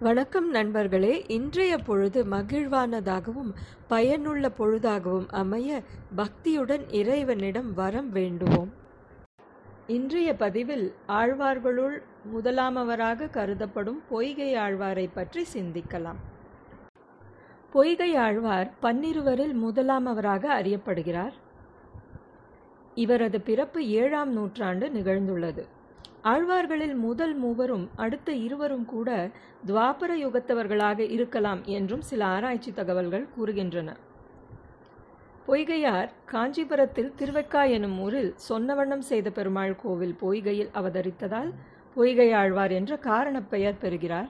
வணக்கம் நண்பர்களே. இன்றைய பொழுது மகிழ்வானதாகவும் பயனுள்ள பொழுதாகவும் அமைய பக்தியுடன் இறைவனிடம் வரம் வேண்டுவோம். இன்றைய பதிவில் ஆழ்வார்களுள் முதலாமவராக கருதப்படும் பொய்கை ஆழ்வாரை பற்றி சிந்திக்கலாம். பொய்கை ஆழ்வார் பன்னிருவரில் முதலாமவராக அறியப்படுகிறார். இவரது பிறப்பு ஏழாம் நூற்றாண்டு நிகழ்ந்துள்ளது. ஆழ்வார்களில் முதல் மூவரும் அடுத்த இருவரும் கூட துவாபர யுகத்தவர்களாக இருக்கலாம் என்றும் சில ஆராய்ச்சி தகவல்கள் கூறுகின்றன. பொய்கையார் காஞ்சிபுரத்தில் திருவெக்கா எனும் ஊரில் சொன்னவண்ணம் செய்த பெருமாள் கோவில் பொய்கையில் அவதரித்ததால் பொய்கை ஆழ்வார் என்ற காரணப் பெயர் பெறுகிறார்.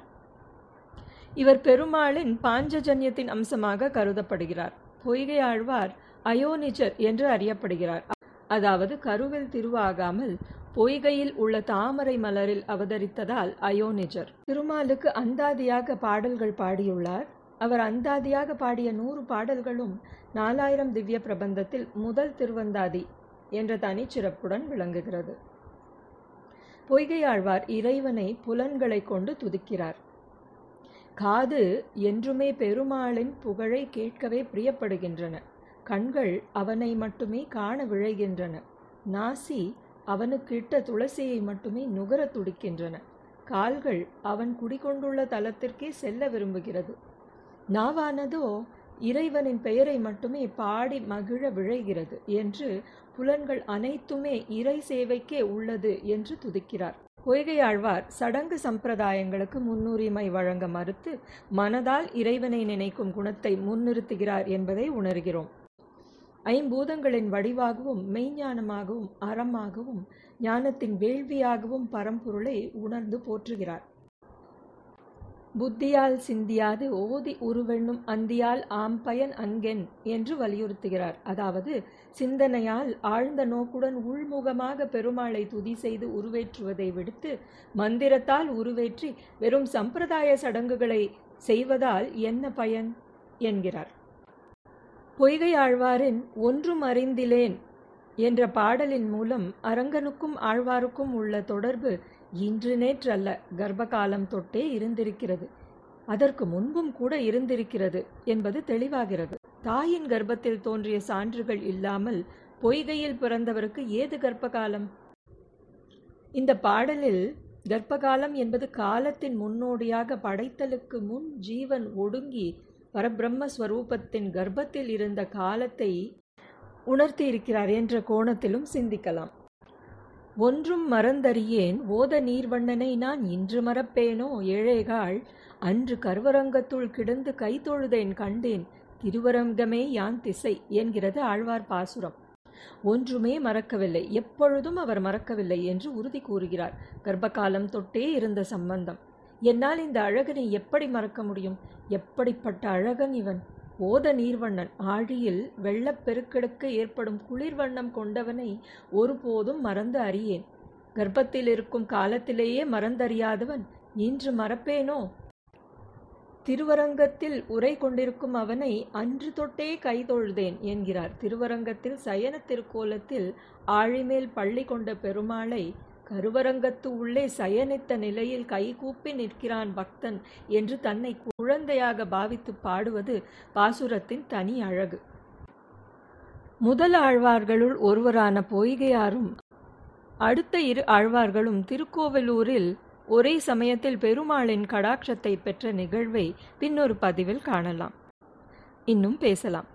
இவர் பெருமாளின் பாஞ்சஜன்யத்தின் அம்சமாக கருதப்படுகிறார். பொய்கை ஆழ்வார் அயோனிஜர் என்று அறியப்படுகிறார். அதாவது கருவில் திருவாகாமல் பொய்கையில் உள்ள தாமரை மலரில் அவதரித்ததால் அயோனிஜர். திருமாலுக்கு அந்தாதியாக பாடல்கள் பாடியுள்ளார். அவர் அந்தாதியாக பாடிய நூறு பாடல்களும் நாலாயிரம் திவ்ய பிரபந்தத்தில் முதல் திருவந்தாதி என்ற தனிச்சிறப்புடன் விளங்குகிறது. பொய்கையாழ்வார் இறைவனை புலன்களை கொண்டு துதிக்கிறார். காது என்றுமே பெருமாளின் புகழை கேட்கவே பிரியப்படுகின்றன. கண்கள் அவனை மட்டுமே காண விழைகின்றன. நாசி அவனுக்கிட்ட துளசியை மட்டுமே நுகர துடிக்கின்றன. கால்கள் அவன் குடிகொண்டுள்ள தலத்திற்கே செல்ல விரும்புகிறது. நாவானதோ இறைவனின் பெயரை மட்டுமே பாடி மகிழ விழைகிறது என்று புலன்கள் அனைத்துமே இறை சேவைக்கே உள்ளது என்று துதிக்கிறார். பொய்கையாழ்வார் சடங்கு சம்பிரதாயங்களுக்கு முன்னுரிமை வழங்க மறுத்து மனதால் இறைவனை நினைக்கும் குணத்தை முன்னிறுத்துகிறார் என்பதை உணர்கிறோம். ஐம்பூதங்களின் வடிவாகவும் மெய்ஞானமாகவும் அறமாகவும் ஞானத்தின் வேள்வியாகவும் பரம்பொருளை உணர்ந்து போற்றுகிறார். புத்தியால் சிந்தியாது ஓதி உருவெண்ணும் அந்தியால் ஆம்பயன் அங்கென் என்று வலியுறுத்துகிறார். அதாவது சிந்தனையால் ஆழ்ந்த நோக்குடன் உள்முகமாக பெருமாளை துதி செய்து உருவேற்றுவதை விடுத்து மந்திரத்தால் உருவேற்றி வெறும் சம்பிரதாய சடங்குகளை செய்வதால் என்ன பயன்? என்கிறார். பொய்கை ஆழ்வாரின் ஒன்றும் அறிந்திலேன் என்ற பாடலின் மூலம் அரங்கனுக்கும் ஆழ்வாருக்கும் உள்ள தொடர்பு இன்று நேற்றல்ல கர்ப்பகாலம் தொட்டே இருந்திருக்கிறது. அதற்கு முன்பும் கூட இருந்திருக்கிறது என்பது தெளிவாகிறது. தாயின் கர்ப்பத்தில் தோன்றிய சான்றுகள் இல்லாமல் பொய்கையில் பிறந்தவருக்கு ஏது கர்ப்பகாலம்? இந்த பாடலில் கர்ப்பகாலம் என்பது காலத்தின் முன்னோடியாக படைத்தலுக்கு முன் ஜீவன் ஒடுங்கி பரபிரம்மஸ்வரூபத்தின் கர்ப்பத்தில் இருந்த காலத்தை உணர்த்தி இருக்கிறார் என்ற கோணத்திலும் சிந்திக்கலாம். ஒன்றும் மறந்தறியேன் ஓத நீர்வண்ணனை நான் இன்று மறப்பேனோ ஏழைகாள் அன்று கர்வரங்கத்துள் கிடந்து கைதொழுதேன் கண்டேன் திருவரங்கமே யான் திசை என்கிறது ஆழ்வார் பாசுரம். ஒன்றுமே மறக்கவில்லை எப்பொழுதும் அவர் மறக்கவில்லை என்று உறுதி கூறுகிறார். கர்ப்பகாலம் தொட்டே இருந்த சம்பந்தம். என்னால் இந்த அழகனை எப்படி மறக்க முடியும்? எப்படிப்பட்ட அழகன் இவன்? ஓத நீர்வண்ணன். ஆழியில் வெள்ளப்பெருக்கெடுக்கு ஏற்படும் குளிர்வண்ணம் கொண்டவனை ஒருபோதும் மறந்து அறியேன். கர்ப்பத்தில் இருக்கும் காலத்திலேயே மறந்தறியாதவன். இன்று மறப்பேனோ? திருவரங்கத்தில் உரை கொண்டிருக்கும் அவனை அன்று தொட்டே கைதொழுதேன் என்கிறார். திருவரங்கத்தில் சயன திருக்கோலத்தில் ஆழிமேல் பள்ளி கொண்ட பெருமாளை கருவரங்கத்து உள்ளே சயனித்த நிலையில் கைகூப்பி நிற்கிறான் பக்தன் என்று தன்னை குழந்தையாக பாவித்து பாடுவது பாசுரத்தின் தனி அழகு. முதல் ஆழ்வார்களுள் ஒருவரான பொய்கையாரும் அடுத்த இரு ஆழ்வார்களும் திருக்கோவிலூரில் ஒரே சமயத்தில் பெருமாளின் கடாட்சத்தை பெற்ற நிகழ்வை பின்னொரு பதிவில் காணலாம். இன்னும் பேசலாம்.